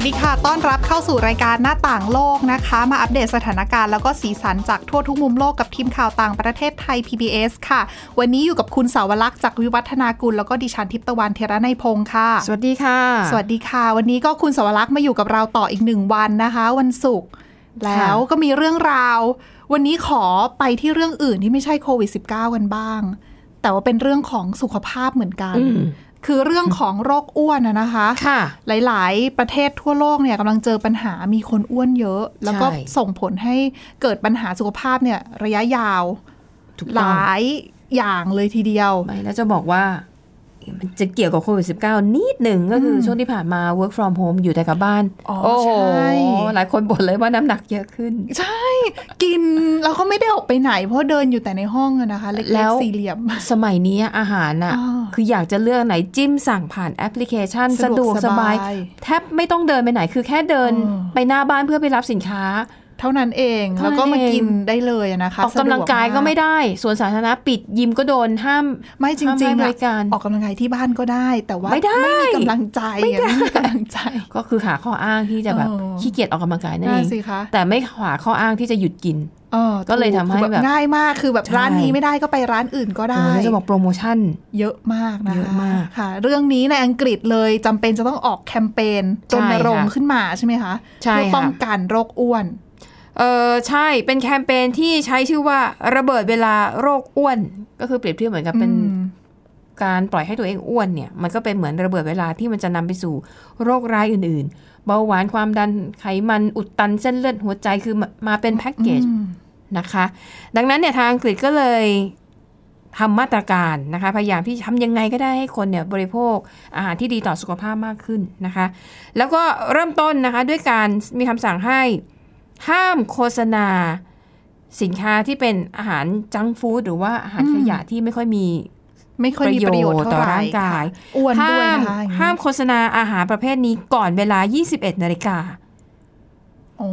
สวัสดีค่ะ ต้อนรับเข้าสู่รายการหน้าต่างโลกนะคะ มาอัปเดตสถานการณ์แล้วก็สีสันจากทั่วทุกมุมโลกกับทีมข่าวต่างประเทศไทย PBS ค่ะ วันนี้อยู่กับคุณสาวรักษ์จากวิวัฒนากุล แล้วก็ดิฉันทิพย์ตะวันเทระในยพงค์ค่ะ สวัสดีค่ะ สวัสดีค่ะ วันนี้ก็คุณสาวรักษ์มาอยู่กับเราต่ออีกหนึ่งวันนะคะ วันศุกร์ แล้วก็มีเรื่องราว วันนี้ขอไปที่เรื่องอื่นที่ไม่ใช่โควิด -19 กันบ้าง แต่ว่าเป็นเรื่องของสุขภาพเหมือนกันอืม คือเรื่องของโรคอ้วนอะนะคะค่ะหลาย ๆ ประเทศทั่วโลกเนี่ยกำลังเจอปัญหามีคนอ้วนเยอะ แล้วก็ใช่ส่งผลให้เกิดปัญหาสุขภาพเนี่ยระยะยาวถูกหต้องลายอย่างเลยทีเดียวไม่แล้วจะบอกว่ามันจะเกี่ยวกับโควิด -19 นิดหนึ่งก็คืออมช่วงที่ผ่านมา work from home อยู่แต่กับบ้านอ๋อโอ้โหใช่ หลายคนบ่นเลยว่าน้ำหนักเยอะขึ้น ใช่ กินแล้วก็ไม่ได้ออกไปไหน เพราะเดินอยู่แต่ในห้องอะนะคะ เล็แล้กวๆสี่เหลี่ยม สมัยนี้อาหารน่ะอ่าคืออยากจะเลือกไหนจิ้มสั่งผ่านแอปพลิเคชัน สะดวกสบาย แทบไม่ต้องเดินไปไหนคือแค่เดินอ๋อไปหน้าบ้านเพื่อไปรับสินค้า เท่านั้นเองเท่านั้นแล้วก็มาเองกินได้เลยอะนะคะออกกำลังกายก็ไม่สะดวได้สวนสาธารณะปิดยิมก็โดนห้าม ไม่จห้ามริงให้ๆบอะริการออกกำลังกายที่บ้านก็ได้ แต่ว่าไม่ได้มีกำลังใจอะไม่มีกำลังใจ ก็คือหาข้ออ้างที่จะแบบเออขี้เกียจออกกำลังกายนั่นเอน่างสิคะแต่ไม่หาข้ออ้างที่จะหยุดกินออก็เลยทำให้ถูกแบบง่ายมากคือแบบใช่ร้านนี้ไม่ได้ก็ไปร้านอื่นก็ได้โอ้ยจะบอกโปรโมชั่นเยอะมากนะคะเยอะมากค่ะ เรื่องนี้ในอังกฤษเลยจำเป็นจะต้องออกแคมเปญใช่รณรงค์ค่ะขึ้นมาใช่ไหมคะใช่เพื่อป้องค่ะกันโรคอ้วน เออใช่เป็นแคมเปญที่ใช้ชื่อว่าระเบิดเวลาโรคอ้วน ก็คือเปรียบเทียบเหมือนกับเป็นอืมการปล่อยให้ตัวเองอ้วนเนี่ยมันก็เป็นเหมือนระเบิดเวลาที่มันจะนำไปสู่โรคร้ายอื่นๆ เบาหวานความดันไขมันอุดตันเส้นเลือดหัวใจคือมามาเป็นแพ็กเกจอืมนะคะ ดังนั้นเนี่ยทางอังกฤษก็เลยทำมาตรการนะคะ พยายามที่ทำยังไงก็ได้ให้คนเนี่ยบริโภคอาหารที่ดีต่อสุขภาพมากขึ้นนะคะ แล้วก็เริ่มต้นนะคะด้วยการมีคำสั่งให้ ห้ามโฆษณา สินค้าที่เป็นอาหารจังก์ฟู้ดหรือว่าอาหารขยะที่ไม่ค่อยมีไม่ค่อยมีประโยชน์เท่าต่อไหร่ร่างกายค่ะอ้วนด้วยห้ามนะคะอย่งนี้ห้ามโฆษณาอาหารประเภทนี้ก่อนเวลา 21 นาฬิกา อ๋อ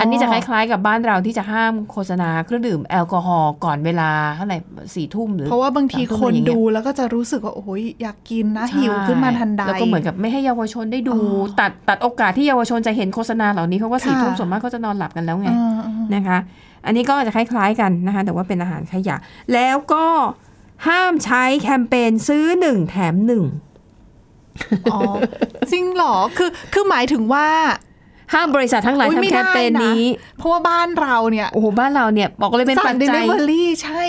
อันนี้จะคล้ายๆกับบ้านเราที่จะห้ามโฆษณาเครื่องดื่มแอลกอฮอล์ก่อนเวลาเท่าไหร่สี่ทุ่มหรือ เพราะว่าบางทีสมทุ่มคนอะไรอย่างเงี้ยดูแล้วก็จะรู้สึกว่าโอ้ยอยากกินนะใช่หิวขึ้นมาทันใดแล้วก็เหมือนกับไม่ให้เยาวชนได้ดูอ๋อตัดตัดโอกาสที่เยาวชนจะเห็นโฆษณาเหล่านี้เพราะว่าสี่ค่ะทุ่มส่วนมากก็จะนอนหลับกันแล้วไงอ่าอ่านะคะ อันนี้ก็จะคล้ายๆกันนะคะ แต่ว่าเป็นอาหารขยะ แล้วก็ห้ามใช้แคมเปญซื้อหนึ่งแถมหนึ่งอ๋อจริงเหรอคือคือหมายถึงว่า ห้ามบริษัททั้งหลายอุ๊ยไม่ทำแคมเปญได้นะนี้ เพราะว่าบ้านเราเนี่ยโอ้โหบ้านเราเนี่ยบอกเลยเป็นสั่ปังจเดจัลิยเวอรี่ใช่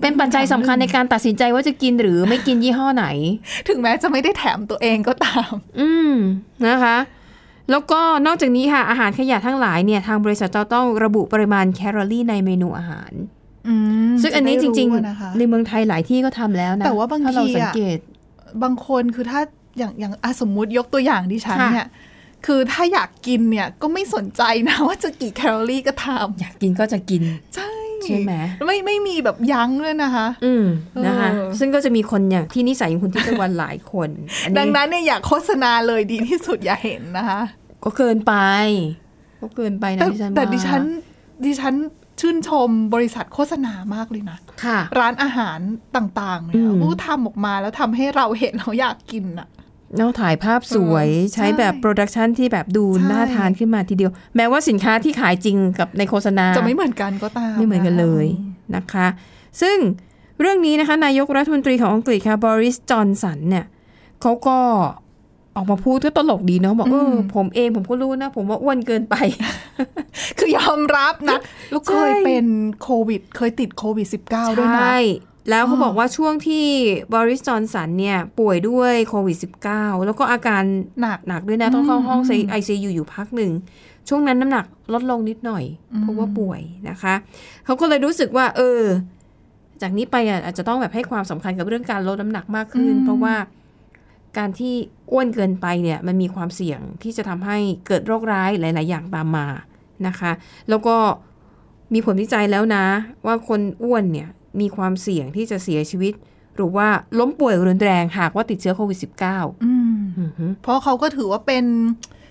เป็นปัจจัยสำคัญในการตัดสินใจว่าจะกินหรือไม่กินยี่ห้อไหน ถึงแม้จะไม่ได้แถมตัวเองก็ตาม อืมนะคะ แล้วก็นอกจากนี้ค่ะ อาหารขยะทั้งหลายเนี่ยทางบริษัทจะต้องระบุปริมาณแคลอรี่ในเมนูอาหารอืมซึ่งอันนี้จะได้ริงอะนะคะๆในเมืองไทยหลายที่ก็ทำแล้วนะแต่ว่าบางถ้เราทีอะสังเกต บางคนคือถ้าอย่างอย่างอะสมมุติยกตัวอย่างดิฉันค่ะเนี่ย คือถ้าอยากกินเนี่ยก็ไม่สนใจนะว่าจะกี่แคลอรี่ก็ทอยากกินก็จะกินำใช่ใช่ไหมไม่ไม่มีแบบยั้งเลยนะคะ อืมนะคะเออซึ่งก็จะมีคนอย่างที่นิสัยอย่างคุณทิพย์ตะวันหลายคนอัดังนั้นเนี่ยอยากโฆษณาเลยดีที่สุดอย่าเห็นนะคะ ก็เกินไป ก็เกินไปนะแต่ดิฉันแต่ว่าดิฉันดิฉันชื่นชมบริษัทโฆษณามากเลยนะค่ะ ร้านอาหารต่างๆเนี่ยอืมโอ้ทำออกมาแล้วทำให้เราเห็นเราอยากกินอะ เนาะถ่ายภาพสวยเออใช้ใช่แบบ production ที่แบบดูใช่น่าทานขึ้นมาทีเดียว แม้ว่าสินค้าที่ขายจริงกับในโฆษณา จะไม่เหมือนกันก็ตาม ไม่เหมือนกันเลยอืมนะคะ ซึ่งเรื่องนี้นะคะนายกรัฐมนตรีของอังกฤษค่ะบริสจอนสันเนี่ยเขาก็ออกมาพูดก็ตลกดีเนาะบอกเออผมเองผมก็รู้นะ ผมว่าอ้วนเกินไป คือยอมรับนะลูกใช่เคยเป็นโควิด เคยติดโควิด -19 ด้วยนะใช่ แล้วเขาอ๋อบอกว่าช่วงที่บริสจอนสันเนี่ย ป่วยด้วยโควิด -19 แล้วก็อาการหนักหนักด้วยนะ ต้องเข้าห้องอืมไอซียูอยู่พักหนึ่ง ช่วงนั้นน้ำหนักลดลงนิดหน่อยอืมเพราะว่าป่วยนะคะ เขาก็เลยรู้สึกว่า เออ จากนี้ไปอะอาจจะต้องแบบให้ความสำคัญกับเรื่องการลดน้ำหนักมากขึ้น เพราะว่าการที่อ้วนเกินไปเนี่ย มันมีความเสี่ยงที่จะทำให้เกิดโรคร้ายหลาย ๆ อย่างตามมานะคะ แล้วก็มีผลวิจัยแล้วนะ ว่าคนอ้วนเนี่ย มีความเสี่ยงที่จะเสียชีวิต หรือว่าล้มป่วยรุนแรงหากว่าติดเชื้อโควิด -19 อืมอือฮึเพราะเขาก็ถือว่าเป็น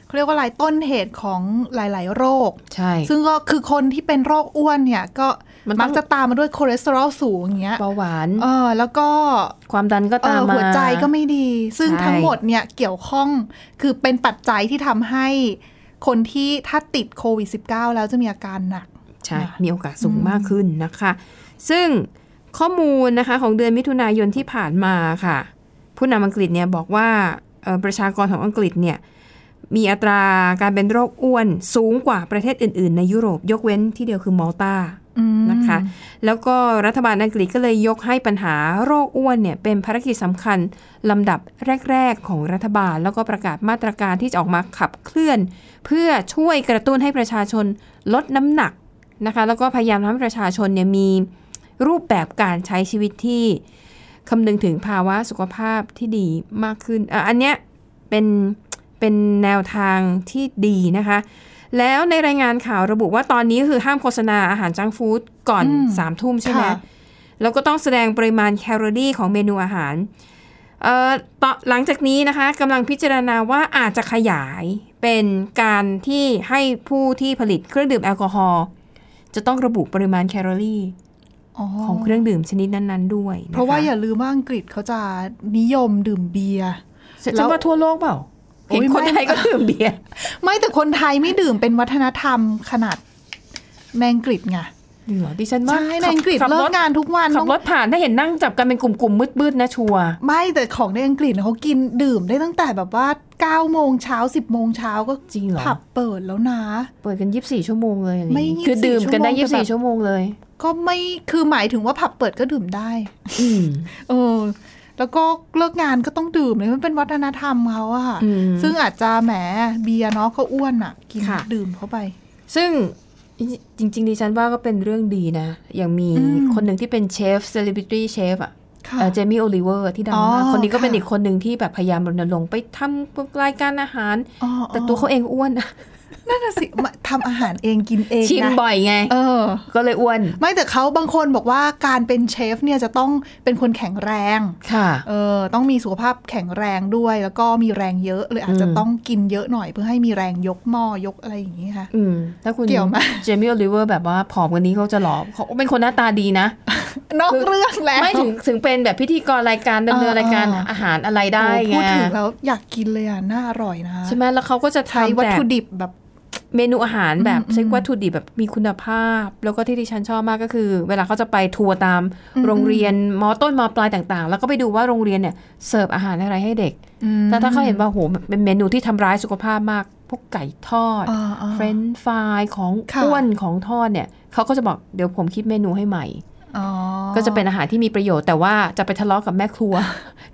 เขาเรียกว่าอะไรต้นเหตุของหลาย ๆ โรค ใช่ ซึ่งก็คือคนที่เป็นโรคอ้วนเนี่ย ก็มันต้องมักจะตามมาด้วยคอเลสเตอรอลสูงอย่างเงี้ยเบาหวานเออแล้วก็ความดันก็เอตามอมาหัวใจก็ไม่ดี ซึ่งใช่ทั้งหมดเนี่ยเกี่ยวข้องคือเป็นปัจจัยที่ทำให้คนที่ถ้าติดโควิด -19 แล้วจะมีอาการหนัก ใช่นะมีโอกาสสูงมากขึ้นนะคะ ซึ่งข้อมูลนะคะของเดือนมิถุนายนที่ผ่านมาค่ะ ผู้นำอังกฤษเนี่ยบอกว่าเอ่อประชากรของอังกฤษเนี่ยมีอัตราการเป็นโรคอ้วนสูงกว่าประเทศอื่น ๆ ในยุโรป ยกเว้นที่เดียวคือมอลตาอืมนะคะ แล้วก็รัฐบาลอังกฤษก็เลยยกให้ปัญหาโรคอ้วนเนี่ยเป็นภารกิจสำคัญลำดับแรก ๆ ของรัฐบาล แล้วก็ประกาศมาตรการที่จะออกมาขับเคลื่อน เพื่อช่วยกระตุ้นให้ประชาชนลดน้ำหนักนะคะ แล้วก็พยายามทำให้ประชาชนเนี่ยมี รูปแบบการใช้ชีวิตที่คำนึงถึงภาวะสุขภาพที่ดีมากขึ้นอะอันเนี้ยเป็นเป็นแนวทางที่ดีนะคะ แล้วในรายงานข่าวระบุว่าตอนนี้คือห้ามโฆษณาอาหารจังก์ฟู้ดก่อนอืมสามทุ่มใช่ไหมค่ะแล้วก็ต้องแสดงปริมาณแคลอรี่ของเมนูอาหารเอ่อต่อหลังจากนี้นะคะกำลังพิจารณาว่าอาจจะขยายเป็นการที่ให้ผู้ที่ผลิตเครื่องดื่มแอลกอฮอล์จะต้องระบุปริมาณแคลอรี่อ๋อ ของเครื่องดื่มชนิดนั้นๆ ด้วยนคเพราะว่าอย่าลืมว่าอังกฤษเขาจะนิยมดื่มเบียร์ฉันแล้วว่าทั่วโลกเปล่าโอ้ยเห็นคนไม่ไทยก็ดื่มเบียร์ไม่แต่คนไทยไม่ดื่มเป็นวัฒนธรรมขนาดในอังกฤษไงจริงเหรอดิฉันว่าใช่ในอังกฤษขับเลิรกถงานทุกวันขัต้บองรถผ่านถ้าเห็นนั่งจับกันเป็นกลุ่มๆมืดๆนะชัวร์ไม่แต่ของในอังกฤษเขากินดื่มได้ตั้งแต่แบบว่า9โมงเช้า10โมงเช้าก็จริงเหรอผับเปิดแล้วนะ เปิดกัน24ชั่วโมงเลยอะไรอย่างไม่งี้คือ24ดื่มกันได้ชั่วโมงแต่แบบ24ชั่วโมงเลย ก็ไม่คือหมายถึงว่าผับเปิดก็ดื่มได้อืมเออ แล้วก็เลิกงานก็ต้องดื่มเลยมันเป็นวัฒนธรรมเขาอะค่ะอืมซึ่งอาจจะแหมเบียร์เนาะเขาอ้วนอะกินค่ะดื่มเข้าไป ซึ่งจริง ๆ ดิฉันว่าก็เป็นเรื่องดีนะ อย่างมีอืมคนหนึ่งที่เป็นเชฟ celebrity chef อะค่ะเจมี่โอลิเวอร์ที่ดังมากอ๋อคนนี้ก็เป็นค่ะอีกคนหนึ่งที่แบบพยายามรณรงค์ไปทำรายการอาหารอ๋อแต่ตัวเขาเองอ้วนนะ นั่นน่ะสิมาทำอาหารเองกินเองชิมนะบ่อยไง เออ ก็เลยอ้วน ไม่แต่เขาบางคนบอกว่าการเป็นเชฟเนี่ยจะต้องเป็นคนแข็งแรงค่ะ เออ ต้องมีสุขภาพแข็งแรงด้วย แล้วก็มีแรงเยอะเลยอาจจะอืมต้องกินเยอะหน่อยเพื่อให้มีแรงยกหม้อยกอะไรอย่างนี้ค่ะ อืมถ้าคุณเกี่ยวไหมเจมี่โอลิเวอร์แบบว่าผอมกว่านี้เขาจะหล่อเขาเป็นคนหน้าตาดีนะ นอกเรื่องแล้วไม่ถึงถึงเป็นแบบพิธีกรรายการดำเนินเออรายการเออออาหารอะไรได้โอ้ไงพูดถึงแล้วอยากกินเลยอะน่าอร่อยนะใช่ไหมแล้วเขาก็จะใช้ทำวัตแต่ถุดิบแบบเมนูอาหารแบบอืมใช้วัตถุดิบแบบมีคุณภาพ แล้วก็ที่ดิฉันชอบมากก็คือ เวลาเขาจะไปทัวร์ตามอืมโรงเรียนมอต้นมอปลายต่างๆ แล้วก็ไปดูว่าโรงเรียนเนี่ยเสิร์ฟอาหารอะไรให้เด็กอืมแต่ถ้าเขาเห็นว่าโหแบบเป็นเมนูที่ทำร้ายสุขภาพมาก พวกไก่ทอดอ่าอ่าเฟรนช์ฟรายของค่ะอ้วนของทอดเนี่ยเขาก็จะบอกเดี๋ยวผมคิดเมนูให้ใหม่อ๋อ ก็จะเป็นอาหารที่มีประโยชน์แต่ว่าจะไปทะเลาะกับแม่ครัว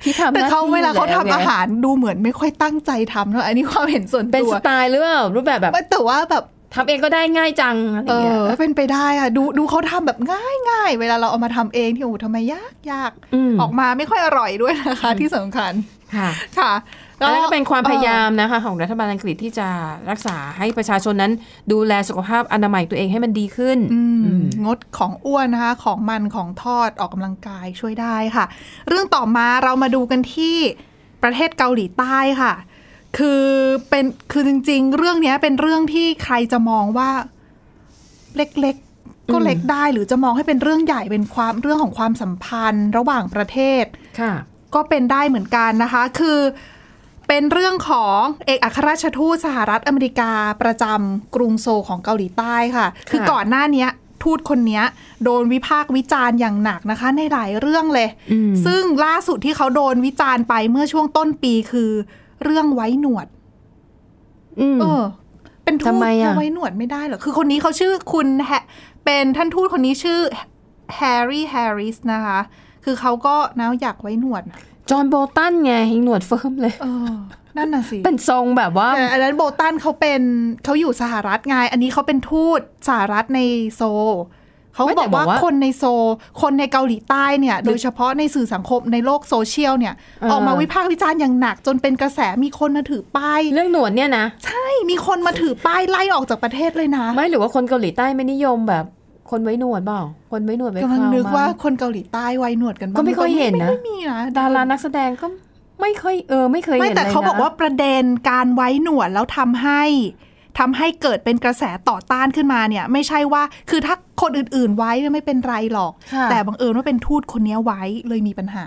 ที่ทำหแต่น้าเขาที่เวลาเขาแทำอาหารดูเหมือนไม่ค่อยตั้งใจทำเนอะอันนี้ความเห็นส่วนเป็นตัวสไตล์หรือเปล่ารูปแบบแบบไม่แต่ว่าแบบทำเองก็ได้ง่ายจังอะไรอเอย่างเงี้ยอเป็นไปได้อะดูดูเขาทำแบบง่ายง่ายๆเวลาเราเอามาทำเองที่โอ้โหทำไมยากยากมออกมาไม่ค่อยอร่อยด้วยนะคะที่สำคัญค่ะค่ะ อันนั้นก็เป็นความพยายามนะคะของรัฐบาลอังกฤษที่จะรักษาให้ประชาชนนั้น ดูแลสุขภาพอนามัยตัวเองให้มันดีขึ้นอืมอืมงดของอ้วนนะคะ ของมันของทอดออกกำลังกายช่วยได้ค่ะ เรื่องต่อมาเรามาดูกันที่ประเทศเกาหลีใต้ค่ะ คือเป็นคือจริง ๆ เรื่องเนี้ยเป็นเรื่องที่ใครจะมองว่าเล็กๆ ก็เล็กได้หรือจะมองให้เป็นเรื่องใหญ่เป็นความเรื่องของความสัมพันธ์ ระหว่างประเทศค่ะ ก็เป็นได้เหมือนกันนะคะ คือ เป็นเรื่องของเอกอัครราชทูตสหรัฐอเมริกาประจำกรุงโซลของเกาหลีใต้ค่ะ คือก่อนหน้าเนี้ยทูตคนเนี้ยโดนวิพากษ์วิจารณ์อย่างหนักนะคะ ในหลายเรื่องเลยอืมซึ่งล่าสุดที่เขาโดนวิจารณ์ไปเมื่อช่วงต้นปีคือ เรื่องไว้หนวดอืมเออ เป็นทูตทำไมอะจะไว้หนวดไม่ได้เหรอ คือคนนี้เขาชื่อคุณแฮเป็นท่านทูตคนนี้ชื่อแฮร์รี่แฮร์ริสนะคะ คือเขาก็นะอยากไว้หนวดนะ จอห์นโบลตันไงยังหนวดเฟิ้มเลยเออนั่นน่ะสิ เป็นทรงแบบว่าแต่อันนั้นโบลตันเขาเป็นเขาอยู่สหรัฐไง อันนี้เขาเป็นทูตสหรัฐในโซลเขาไม่แต่บอกว่าบอกว่าคนในโซลคนในเกาหลีใต้เนี่ย โดยเฉพาะในสื่อสังคมในโลกโซเชียลเนี่ยเออออกมาวิพากษ์วิจารณ์อย่างหนัก จนเป็นกระแสมีคนมาถือป้าย เรื่องหนวดเนี่ยนะ ใช่ มีคนมาถือป้ายไล่ออกจากประเทศเลยนะ ไม่หรือว่าคนเกาหลีใต้ไม่นิยมแบบ คนไว้หนวดเปล่า คนไว้หนวดไว้กำลังคราวนึกมั้ว่าคนเกาหลีใต้ไว้หนวดกันบ้างก็ไม่ค่อยเห็นนะไม่ไม่มีนะดารานักแสดงก็ไม่เคยเออ ไม่เคยไม่เห็นแต่ลยเขาบอกนะว่าประเด็นการไว้หนวดแล้วทำให้ทำให้เกิดเป็นกระแสต่อต้านขึ้นมาเนี่ย ไม่ใช่ว่าคือถ้าคนอื่นๆไว้เนี่ยไม่เป็นไรหรอกค่ะแต่บังเอิญว่าเป็นทูตคนนี้ไว้เลยมีปัญหา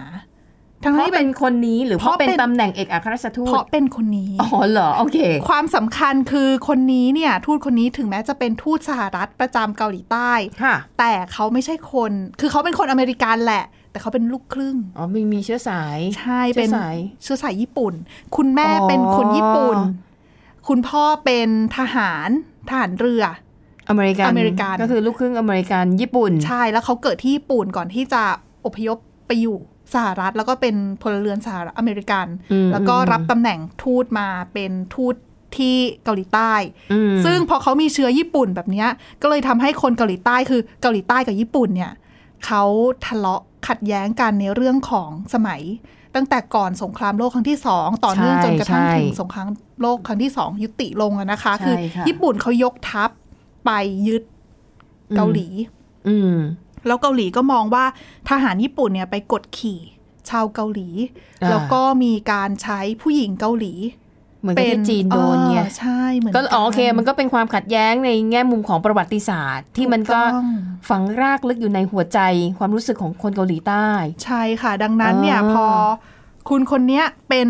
ทั้งเพที่ราะเป็เป็นนคนนี้หรือเพราะเพราะเป็นเป็นตำแหน่งเอกอัครราชทูเพตราะเป็นคนนี้อ๋อเหรอโอเค ความสำคัญคือคนนี้เนี่ยทูตคนนี้ถึงแม้จะเป็นทูตสหรัฐประจำเกาหลีใต้ค่ะแต่เขาไม่ใช่คน คือเขาเป็นคนอเมริกันแหละ แต่เขาเป็นลูกครึ่งอ๋อมีมีเชื้อสายใช่เชื้อเป็นสายเชื้อสายญี่ปุ่น คุณแม่อ๋อเป็นคนญี่ปุ่น คุณพ่อเป็นทหารทหารเรืออเมริกันอเมริกันก็คือลูกครึ่งอเมริกันญี่ปุ่น ใช่แล้วเขาเกิดที่ญี่ปุ่นก่อนที่จะอพยพไปอยู่ สหรัฐ แล้วก็เป็นพลเรือนสหรัฐอเมริกันอืมแล้วก็อืมรับตำแหน่งทูตมาเป็นทูตที่เกาหลีใต้อืมซึ่งพอเขามีเชื้อญี่ปุ่นแบบเนี้ยก็เลยทำให้คนเกาหลีใต้คือเกาหลีใต้กับญี่ปุ่นเนี่ยเขาทะเลาะขัดแย้งกันในเรื่องของสมัย ตั้งแต่ก่อนสงครามโลกครั้งที่สองต่อเนื่องจนกระทั่งถึงสงครามโลกครั้งที่สองยุติลงอะนะคะใช่คือค่ะญี่ปุ่นเขายกทัพไปยึดเกาหลีอืม แล้วเกาหลีก็มองว่าทหารญี่ปุ่นเนี่ยไปกดขี่ชาวเกาหลีอ่าแล้วก็มีการใช้ผู้หญิงเกาหลีเหมือนกับที่จีนโดนไงเออใช่เหมือนก็อ๋อโอเคกัมันก็เป็นความขัดแย้งในแง่มุมของประวัติศาสตร์ ที่มันก็ถูต้องฝังรากลึกอยู่ในหัวใจความรู้สึกของคนเกาหลีใต้ ใช่ค่ะ ดังนั้นเนี่ยอ่าพอคุณคนเนี้ยเป็น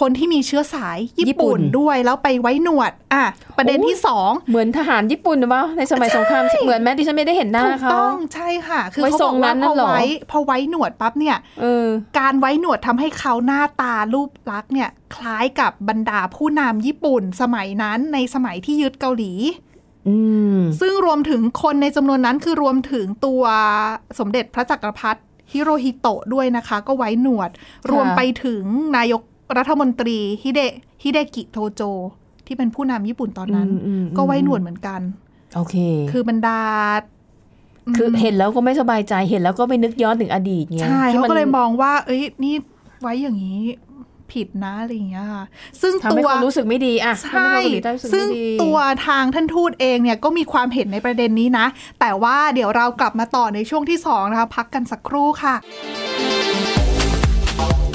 คนที่มีเชื้อสายญี่ญี่ปุ่ปุ่นนด้วยแล้วไปไว้หนวด อะ ประเด็นโอ้ที่สองเหมือนทหารญี่ปุ่นหรือเปล่าในสมัยสงครามเหมือนแม้ดิฉันไม่ได้เห็นหน้าถูกเขาต้องใช่ค่ะ คือไว้เขาทบรองกนั้ว่านพนั่อนเหรอไว้พอไว้หนวดปั๊บเนี่ยเออการไว้หนวดทำให้เขาหน้าตารูปลักษณ์เนี่ยคล้ายกับบรรดาผู้นำญี่ปุ่น สมัยนั้นในสมัยที่ยึดเกาหลีอืมซึ่งรวมถึงคนในจำนวนนั้นคือรวมถึงตัวสมเด็จพระจักรพรรดิฮิโรฮิโตะด้วยนะคะ ก็ไว้หนวด รวมไปถึงนายก รัฐมนตรีฮิเดฮิเดกิโทโจ ที่เป็นผู้นำญี่ปุ่นตอนนั้นอืมอืมก็ไว้หนวดเหมือนกัน โอเค คือบรรดาคือเห็นแล้วก็ไม่สบายใจเห็นแล้วก็ไปนึกย้อนถึงอดีตไงใช่ที่เขามันก็เลยมองว่า เอ้ยนี่ไว้อย่างนี้ผิดนะอะไรอย่างเงี้ยค่ะ ซึ่งทำตัให้วคนรู้สึกไม่ดีอะทำให้ใช่คนเกาหลีใต้รู้สึกซึ่งไม่ดีตัวทางท่านทูตเองเนี่ยก็มีความเห็นในประเด็นนี้นะ แต่ว่าเดี๋ยวเรากลับมาต่อในช่วงที่สองนะคะพักกันสักครู่ค่ะ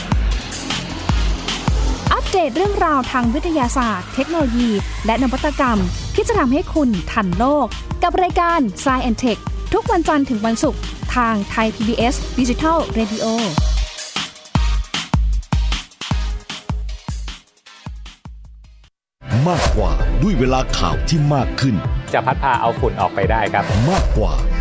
ัป เดตเรื่องราวทางวิทยาศาสตร์ เทคโนโลยี และนวัตกรรม ที่จะทำให้คุณทันโลก กับรายการ s c i e n t e c h ทุกวันจันทร์ถึงวันศุกร์ทางไทย PBS Digital Radio มากกว่าด้วยเวลาข่าวที่มากขึ้น จะพัดพาเอาฝุ่นออกไปได้ครับ มากกว่า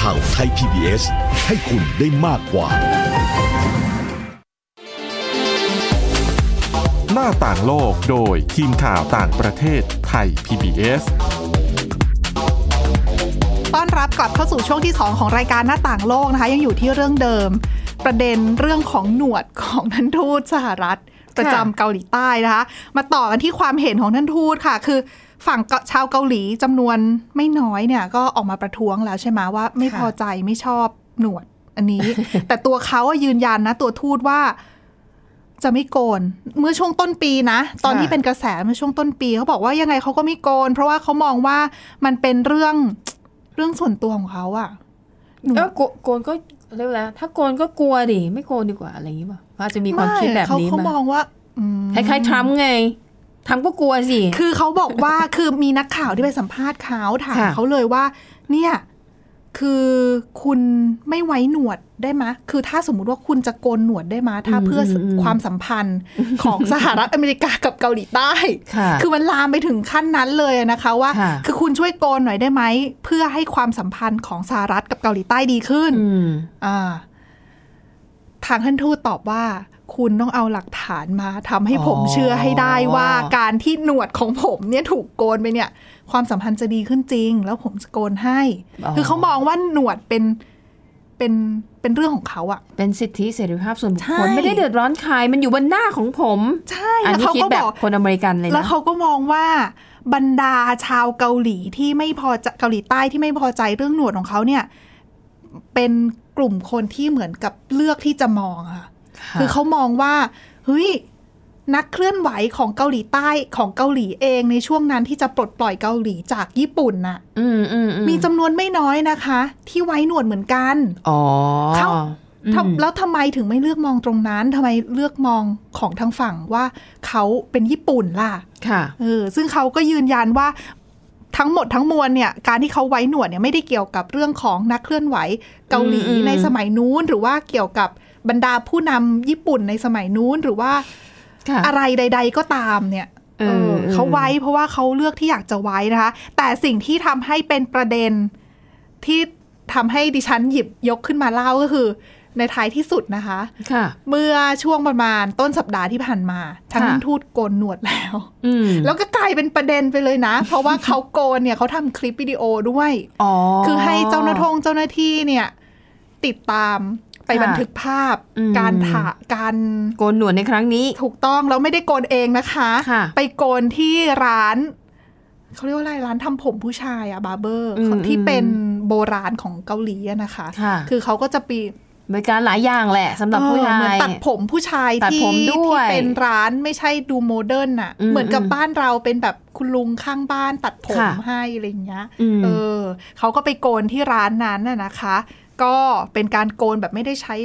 ข่าวไทย PBS ให้คุณได้มากกว่า หน้าต่างโลกโดยทีมข่าวต่างประเทศไทย PBS ต้อนรับกลับเข้าสู่ช่วงที่ 2 ของรายการหน้าต่างโลกนะคะ ยังอยู่ที่เรื่องเดิม ประเด็นเรื่องของหนวดของท่านทูตสหรัฐ ประจำเกาหลีใต้นะคะ มาต่อกันที่ความเห็นของท่านทูตค่ะ คือ ฝั่งชาวเกาหลีจำนวนไม่น้อยเนี่ย ก็ออกมาประท้วงแล้วใช่ไหมว่า ไม่พอใจไม่ชอบหนวดอันนี้ แต่ตัวเขาอะยืนยันนะ ตัวทูตว่าจะไม่โกน เมื่อช่วงต้นปีนะ ตอนที่เป็นกระแสเมื่อช่วงต้นปี เขาบอกว่ายังไงเขาก็ไม่โกน เพราะว่าเขามองว่ามันเป็นเรื่องเรื่องส่วนตัวของเขาอะหนูเออโกโกนก็เรียกว่าอะไรถ้าโกนก็กลัวดิไม่โกนดีกว่าอะไรอย่างนี้ป่ะอาจจะมีความคิดแบบเขานี้เขาไหมองว่าอืมคล้ายๆทรัมป์ไง ทรัมป์ก็กลัวสิ คือเขาบอกว่าคือมีนักข่าวที่ไปสัมภาษณ์เขาถามค่ะเขาเลยว่า เนี่ย คือคุณไม่ไว้หนวดได้ไหมคือถ้าสมมุติว่าคุณจะโกนหนวดได้ไหมถ้าเพื่ออความสัมพันธ์ของสหรัฐอเมริกากับเกาหลีใต้ค่ะคือมันลามไปถึงขั้นนั้นเลยนะคะว่าค่ะคือคุณช่วยโกนหน่อยได้ไหมเพื่อให้ความสัมพันธ์ของสหรัฐกับเกาหลีใต้ดีขึ้นอืมอ่าทางท่านทูตตอบว่า คุณต้องเอาหลักฐานมาทำให้ผมอ๋อเชื่อให้ได้ว่าการที่หนวดของผมเนี่ยถูกโกนไปเนี่ย ความสัมพันธ์จะดีขึ้นจริง แล้วผมจะโกนให้ คือเขามองว่าหนวดเป็นเป็นเป็นเรื่องของเขาอะเป็นสิทธิเสรีภาพส่วนบุคใช่คลไม่ได้เดือดร้อนใครมันอยู่บนหน้าของผม ใช่อันแล้วนี้เขาคิดก็แบบบอกคนอเมริกันเลยแล้วนะเขาก็มองว่าบรรดาชาวเกาหลีที่ไม่พอใจเกาหลีใต้ที่ไม่พอใจเรื่องหนวดของเขาเนี่ย เป็นกลุ่มคนที่เหมือนกับเลือกที่จะมองอะค่ะ ค่ะคือเขามองว่าเฮ้ยนักเคลื่อนไหวของเกาหลีใต้ของเกาหลีเองในช่วงนั้นที่จะปลดปล่อยเกาหลีจากญี่ปุ่นน่ะอืมอืมอืมีจำนวนไม่น้อยนะคะ ที่ไว้หนวดเหมือนกันอ๋อเขาอืมทำแล้วทำไมถึงไม่เลือกมองตรงนั้นทำไมเลือกมองของทางฝั่งว่าเขาเป็นญี่ปุ่นล่ะ ค่ะเออซึ่งเขาก็ยืนยันว่าทั้งหมดทั้งมวลเนี่ยการที่เขาไว้หนวดเนี่ยไม่ได้เกี่ยวกับเรื่องของนักเคลื่อนไหวเกาหลีอืมอืมในสมัยนู้นหรือว่าเกี่ยวกับ บรรดาผู้นำญี่ปุ่นในสมัยนู้นหรือว่าค่ะอะไรใด ๆ ก็ตามเนี่ยเออเออเออเขาไว้เพราะว่าเขาเลือกที่อยากจะไว้นะคะ แต่สิ่งที่ทำให้เป็นประเด็นที่ทำให้ดิฉันหยิบยกขึ้นมาเล่าก็คือ ในท้ายที่สุดนะคะค่ะเมื่อช่วงประมาณต้นสัปดาห์ที่ผ่านมาทางค่ะท่านทูตโกนหนวดแล้วอืมแล้วก็กลายเป็นประเด็นไปเลยนะ เพราะว่าเขาโกนเนี่ยเขาทำคลิปวิดีโอด้วยอ๋อคือให้เจ้าหน้าทงเจ้าหน้าที่เนี่ย ติดตาม ไปค่ะบันทึกภาพอืมการถ่าการโกนหนวดในครั้งนี้ ถูกต้องแล้วไม่ได้โกนเองนะคะค่ะไปโกนที่ร้านเขาเรียกว่าอะไรร้านทำผมผู้ชายอะ barber อืมที่อืมเป็นโบราณของเกาหลีอะนะคะค่ะคือเขาก็จะมีบริการหลายอย่างแหละสำหรับผู้ชาเออเหมือนยตัดผมผู้ชายตัดที่ผมด้วยที่เป็นร้านไม่ใช่ดู modern อะอืมเหมือนกับอืมบ้านเราเป็นแบบคุณลุงข้างบ้านตัดผมค่ะให้อะไรอย่างเงี้ยอืมเออเขาก็ไปโกนที่ร้านนั้นน่ะนะคะ ก็เป็นการโกนแบบไม่ได้ใช้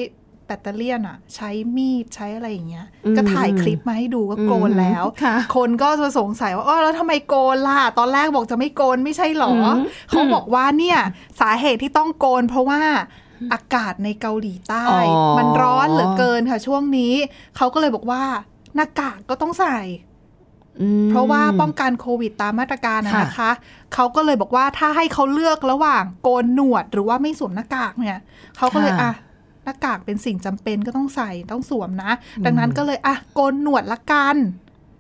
แบตเตอรี่อะใช้มีดใช้อะไรอย่างเงี้ยอืมก็ถ่ายคลิปมาให้ดูก็โกนแล้วค่ะคนก็จะสงสัยว่าอ๋อแล้วทำไมโกนล่ะ ตอนแรกบอกจะไม่โกนไม่ใช่หรออมเขาบอกว่าเนี่ยสาเหตุที่ต้องโกนเพราะว่าอากาศในเกาหลีใต้อ๋อมันร้อนเหลือเกินค่ะช่วงนี้ เขาก็เลยบอกว่าหน้ากากก็ต้องใส่อืม เพราะว่าป้องกันโควิดตามมาตรการนะค่ะนะคะ เขาก็เลยบอกว่าถ้าให้เขาเลือกระหว่างโกนหนวดหรือว่าไม่สวมหน้ากากเนี่ย เขาก็เลยค่ะอะหน้ากากเป็นสิ่งจำเป็นก็ต้องใส่ต้องสวมนะ ดังนั้นก็เลยอะโกนหนวดละกัน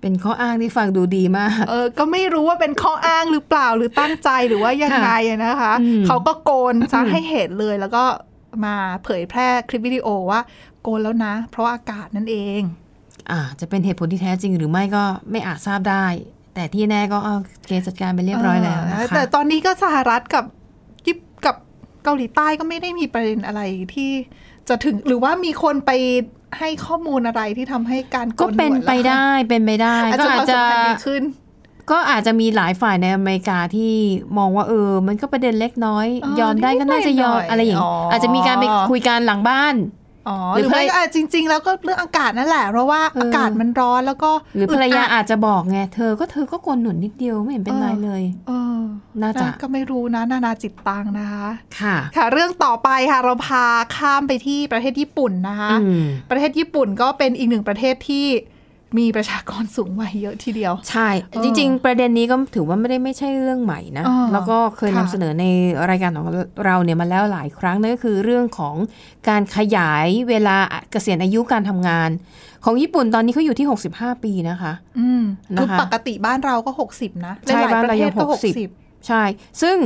เป็นข้ออ้างที่ฟังดูดีมาก เออ ก็ไม่รู้ว่าเป็นข้ออ้างหรือเปล่าหรือตั้งใจหรือว่ายังไงอะนะคะอืมเขาก็โกนซะให้เห็นเลยแล้วก็มาเผยแพร่คลิปวิดีโอว่า โกนแล้วนะ เพราะว่าอากาศนั่นเอง อ่าจะเป็นเหตุผลที่แท้จริงหรือไม่ก็ไม่อาจทราบได้ แต่ที่แน่ก็เอาเคสจัดการไปเรียบร้อยแล้วนะเออคะแต่ตอนนี้ก็สหรัฐกับญี่ปุ่นกับเกาหลีใต้ก็ไม่ได้มีประเด็นอะไรที่จะถึงหรือว่ามีคนไปให้ข้อมูลอะไรที่ทำให้การโก็เป็นหวดไปได้เป็นไปได้อาจก็จะอาจจะความสัมพันธ์ดีขึ้นก็อาจจะมีหลายฝ่ายในอเมริกาที่มองว่าเออ มันก็ประเด็นเล็กน้อยเออยอมได้ก็น่าจะยอมนิดๆหน่อยๆอะไรอย่างอ๋อออาจจะมีการไปคุยกันหลังบ้านอ๋อ หหรืรืออภรรไม่ยาก็อะจริง ๆ แล้วก็เรื่องอากาศนั่นแหละ เพราะว่าเออออากาศมันร้อนแล้วก็ หรือภรรยาดดอาจจะบอกไง เธอก็เธอก็โกนหนุนนิดเดียวไม่เห็นเป็นไรเลยเออน่าจะก็ไม่รู้นะ นานาจิตตังนะคะ ค่ะ ค่ะ เรื่องต่อไปค่ะเราพาข้ามไปที่ประเทศญี่ปุ่นนะคะอืมประเทศญี่ปุ่นก็เป็นอีกหนึ่งประเทศที่ มีประชากรสูงวัยเยอะทีเดียว ใช่เออจริง ๆ ประเด็นนี้ก็ถือว่าไม่ได้ไม่ใช่เรื่องใหม่นะเออแล้วก็เคยนำค่ะเสนอในรายการของเราเนี่ยมาแล้วหลายครั้งนั่นก็คือเรื่องของการขยายเวลาเกษียณอายุการทำงาน ของญี่ปุ่นตอนนี้เขาอยู่ที่ 65 ปีนะคะ อืมคือนะคะปกติบ้านเราก็ 60 นะใช่หลายๆบ้านประเราเทยัศงก็หกสิบ60ใช่ ซึ่ง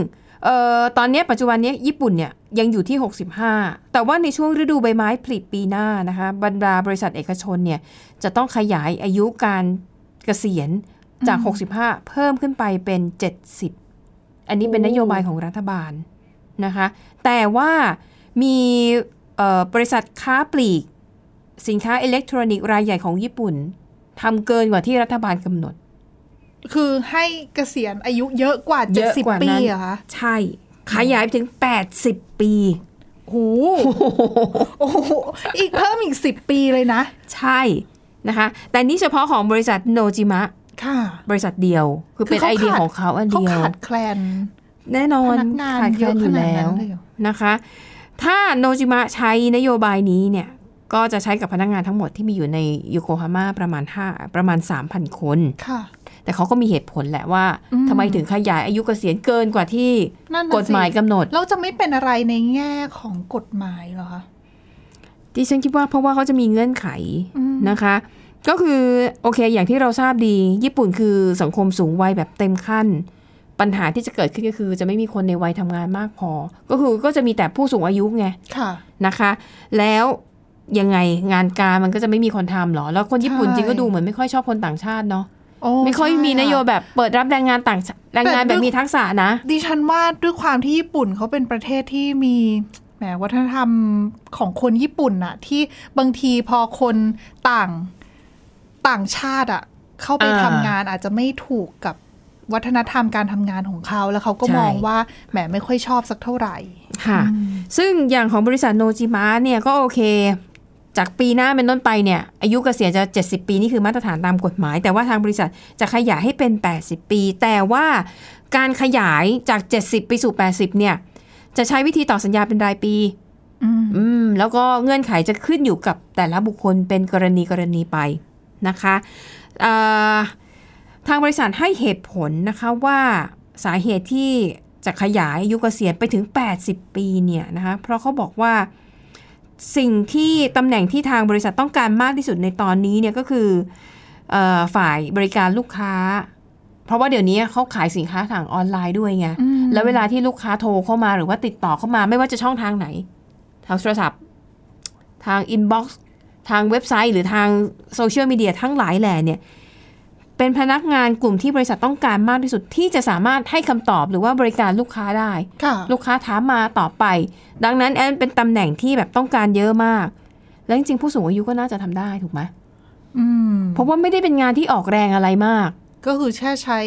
เอ่อตอนเนี้ยปัจจุบันเนี้ยญี่ปุ่นเนี่ยยังอยู่ที่ 65 แต่ว่าในช่วงฤดูใบไม้ผลิปีหน้านะคะบรรดาบริษัทเอกชนเนี่ยจะต้องขยายอายุการเกษียณจาก 65 เพิ่มขึ้นไปเป็น 70 อันนี้เป็นนโยบายของรัฐบาลนะคะ แต่ว่ามีเอ่อบริษัทค้าปลีก สินค้าอิเล็กทรอนิกส์รายใหญ่ของญี่ปุ่นทำเกินกว่าที่รัฐบาลกำหนด คือให้เกษียณอายุเยอะกว่าเยอะกว่า70ปีนั้นเหรอคะใช่ ขยายไปถึง80ปีโหโอ้โหอีกเพิ่มอีก10ปีเลยนะ ใช่นะคะ แต่นี่เฉพาะของบริษัทโนจิมะค่ะ บริษัทเดียว คือเป็นคือเขาไอเดียขาดของเขาอันเขาเดียวขาดแคลน แน่นอนพนักงานขาดแคลนอยู่เยอะขนาดแล้นั้วนเลยเหรอนะคะ ถ้าโนจิมะใช้นโยบายนี้เนี่ยก็จะใช้กับพนักงานทั้งหมดที่มีอยู่ในโยโกฮาม่าประมาณ5ประมาณ 3,000 คน ค่ะ แต่เขาก็มีเหตุผลแหละว่าอืมทำไมถึงขยายอายุเกษียณเกินกว่าที่นั่นน่ะกฎหมายสิกำหนด เราจะไม่เป็นอะไรในแง่ของกฎหมายเหรอคะดิฉันคิดว่าเพราะว่าเขาจะมีเงื่อนไขอืมนะคะ ก็คือโอเค อย่างที่เราทราบดี ญี่ปุ่นคือสังคมสูงวัยแบบเต็มขั้น ปัญหาที่จะเกิดขึ้นก็คือ จะไม่มีคนในวัยทำงานมากพอ ก็คือก็จะมีแต่ผู้สูงอายุไงค่ะนะคะ แล้วยังไงงานการมันก็จะไม่มีคนทำหรอ แล้วคนญี่ปุ่นใช่จริงก็ดูเหมือนไม่ค่อยชอบคนต่างชาติเนาะโอ้ ไม่ค่อยมีนโยบายแบบเปิดรับแรงงานต่างชาแรงงานแบบมีทักษะนะ ดิฉันว่าด้วยความที่ญี่ปุ่นเขาเป็นประเทศที่มีแหมวัฒนธรรมของคนญี่ปุ่นน่ะที่บางทีพอคนต่างต่างชาติอะเข้าไปอ่าทำงานอาจจะไม่ถูกกับวัฒนธรรมการทำงานของเขา แล้วเขาก็ใช่มองว่าแหมไม่ค่อยชอบสักเท่าไหร่ ค่ะ ซึ่งอย่างของบริษัทโนจิมะเนี่ยก็โอเค จากปีหน้าเป็นต้นไปเนี่ยอายุเกษียณจะ 70 ปีนี่คือมาตรฐานตามกฎหมาย แต่ว่าทางบริษัทจะขยายให้เป็น 80 ปี แต่ว่าการขยายจาก 70 ไปสู่ 80 เนี่ย จะใช้วิธีต่อสัญญาเป็นรายปีอืมอืมแล้วก็เงื่อนไขจะขึ้นอยู่กับแต่ละบุคคลเป็นกรณีกรณีไปนะคะอ่าทางบริษัทให้เหตุผลนะคะว่าสาเหตุที่จะขยายอายุเกษียณไปถึง 80 ปีเนี่ยนะคะเพราะเขาบอกว่า สิ่งที่ตำแหน่งที่ทางบริษัทต้องการมากที่สุดในตอนนี้เนี่ยก็คือเออฝ่ายบริการลูกค้า เพราะว่าเดี๋ยวนี้เขาขายสินค้าทางออนไลน์ด้วยไงอืมแล้วเวลาที่ลูกค้าโทรเข้ามาหรือว่าติดต่อเข้ามาไม่ว่าจะช่องทางไหน ทางโทรศัพท์ ทาง inbox ทางเว็บไซต์ หรือทาง social media ทั้งหลายแหล่เนี่ย เป็นพนักงานกลุ่มที่บริษัทต้องการมากที่สุดที่จะสามารถให้คำตอบหรือว่าบริการลูกค้าได้ค่ะลูกค้าถามมาตอบไป ดังนั้นแอนเป็นตำแหน่งที่แบบต้องการเยอะมาก แล้วจริงๆผู้สูงอายุก็น่าจะทำได้ถูกไหมอืมเพราะว่าไม่ได้เป็นงานที่ออกแรงอะไรมาก ก็คือแค่ใช้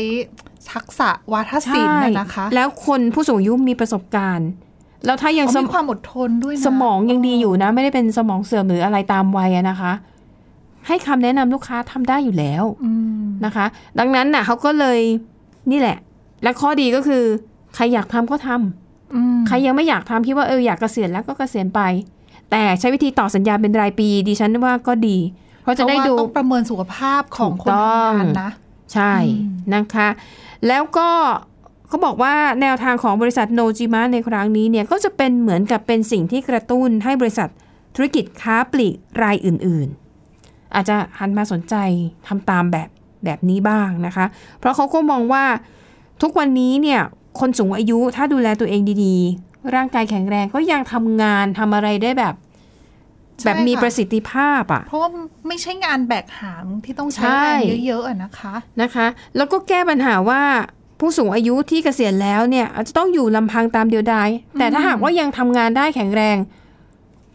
ทักษะวาทศิลป์น่ะนะคะ แล้วคนผู้สูงอายุมีประสบการณ์แล้วถ้ายังเขาสมีมความอดทนด้วยนะสมองยังดีอยู่นะ ไม่ได้เป็นสมองเสื่อมหรืออะไรตามวัยอะนะคะ ให้คำแนะนำลูกค้าทำได้อยู่แล้วอืมนะคะ ดังนั้นน่ะเขาก็เลยนี่แหละ และข้อดีก็คือ ใครอยากทำก็ทำอืมใครยังไม่อยากทำคิดว่าเอออยากเกษียณแล้วก็เกษียณไป แต่ใช้วิธีต่อสัญญาเป็นรายปี ดิฉันว่าก็ดี เพราะจะได้ดูเพราะว่าต้องประเมินสุขภาพของคนถูกต้องทำงานนะ ใช่นะคะ แล้วก็เขาบอกว่าแนวทางของบริษัทโนจิมะในครั้งนี้เนี่ยก็จะเป็นเหมือนกับเป็นสิ่งที่กระตุ้นให้บริษัทธุรกิจค้าปลีกรายอื่น ๆ อาจจะหันมาสนใจทำตามแบบแบบนี้บ้างนะคะ เพราะเขาก็มองว่าทุกวันนี้เนี่ยคนสูงอายุถ้าดูแลตัวเองดีๆ ร่างกายแข็งแรงก็ยังทำงานทำอะไรได้แบบใช่แบบมีค่ะประสิทธิภาพอะ เพราะว่าไม่ใช่งานแบกหามที่ต้องใช้ใช่แรงเยอะๆอะนะคะนะคะ แล้วก็แก้ปัญหาว่าผู้สูงอายุที่เกษียณแล้วเนี่ยอาจจะต้องอยู่ลำพังตามเดียวดายแต่ถ้าหากว่ายังทำงานได้แข็งแรง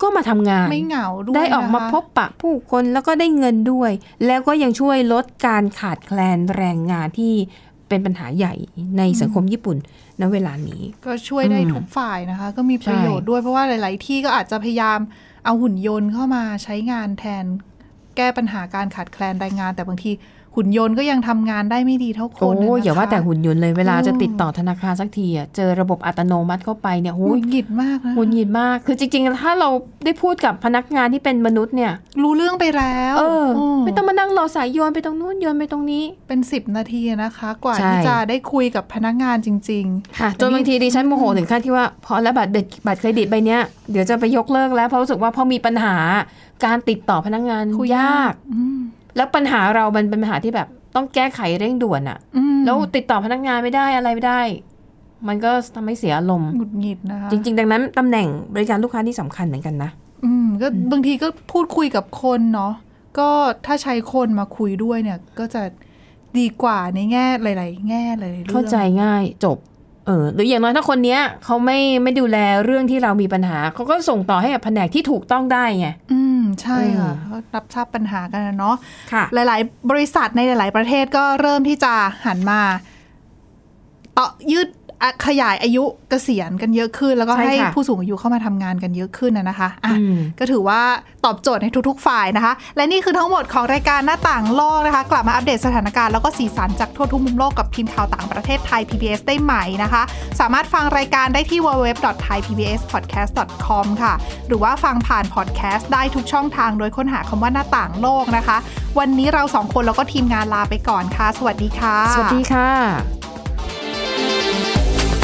ก็มาทำงานไม่เหงาด้วยได้ออกมานะคะพบปะผู้คนแล้วก็ได้เงินด้วย แล้วก็ยังช่วยลดการขาดแคลนแรงงานที่เเป็นปัญหาใหญ่ในสังคมญี่ปุ่นณเวลานี้ ก็ช่วยได้อืมทุกฝ่ายนะคะ ก็มีประโยชน์ด้วยเพราะว่าหลาย ๆ ที่ก็อาจจะพยายามเอาหุ่นยนต์เข้ามาใช้งานแทน แก้ปัญหาการขาดแคลนแรงงาน แต่บางที หุ่นยนต์ก็ยังทำงานได้ไม่ดีเท่าคโอ้นนะคะอย่าว่าแต่หุ่นยนต์เลยเวลาโอ้จะติดต่อธนาคารสักทีอะเจอระบบอัตโนมัติเข้าไปเนี่ยหโอ้งุยดหงิดมากนะหงุดหงิดมาก คือจริง ๆ ถ้าเราได้พูดกับพนักงานที่เป็นมนุษย์เนี่ย รู้เรื่องไปแล้ว เออมไม่ต้องมานั่งรอสายโยนไปตรงนู้นโยนไปตรงนี้ เป็นสิบนาทีนะคะ กว่าใช่ที่จะได้คุยกับพนักงานจริงค่ะจนบางทีดิฉันโมโหถึงขั้นที่ว่าพอแล้วบัตรเด็กบัตรเครดิตใบเนี้ยเดี๋ยวจะไปยกเลิกแล้วเพราะรู้สึกว่าพอมีปัญหาการติดต่อพนักงานคุยยากๆอืม แล้วปัญหาเรามันเป็นปัญหาที่แบบต้องแก้ไขเร่งด่วนอะอืมแล้วติดต่อพนักงานไม่ได้อะไรไม่ได้ มันก็ทำให้เสียอารมณ์หงุดหงิดนะคะจริง ๆ ดังนั้นตำแหน่งบริการลูกค้าที่สำคัญเหมือนกันนะ อืมก็บางทีก็พูดคุยกับคนเนาะก็ถ้าใช้คนมาคุยด้วยเนี่ย ก็จะดีกว่าในแง่หลาย ๆ แง่เลยรื่องเข้าใจง่ายจบ เออหรืออย่างน้อยถ้าคนเนี้ยเขาไม่ไม่ดูแลเรื่องที่เรามีปัญหาเขาก็ส่งต่อให้กับแผนกที่ถูกต้องได้ไงอืมใช่ค่ะอืมก็รับทราบปัญหากันนะเนาะค่ะหลาย ๆ บริษัทในหลาย ๆ ประเทศก็เริ่มที่จะหันมาต่อยืดอะ ขยายอายุเกษียณกันเยอะขึ้น แล้วก็ใช่ให้ค่ะผู้สูงอายุเข้ามาทำงานกันเยอะขึ้นนะนะคะอะอืมก็ถือว่าตอบโจทย์ให้ทุกๆฝ่ายนะคะ และนี่คือทั้งหมดของรายการหน้าต่างโลกนะคะ กลับมาอัปเดตสถานการณ์แล้วก็สีสันจากทั่วทุกมุมโลกกับทีมข่าวต่างประเทศไทย PBS ได้ใหม่นะคะ สามารถฟังรายการได้ที่ www.thaipbspodcast.com ค่ะ หรือว่าฟังผ่านพอดแคสต์ได้ทุกช่องทางโดยค้นหาคำว่าหน้าต่างโลกนะคะ วันนี้เราสองคนแล้วก็ทีมงานลาไปก่อนค่ะ สวัสดีค่ะ สวัสดีค่ะ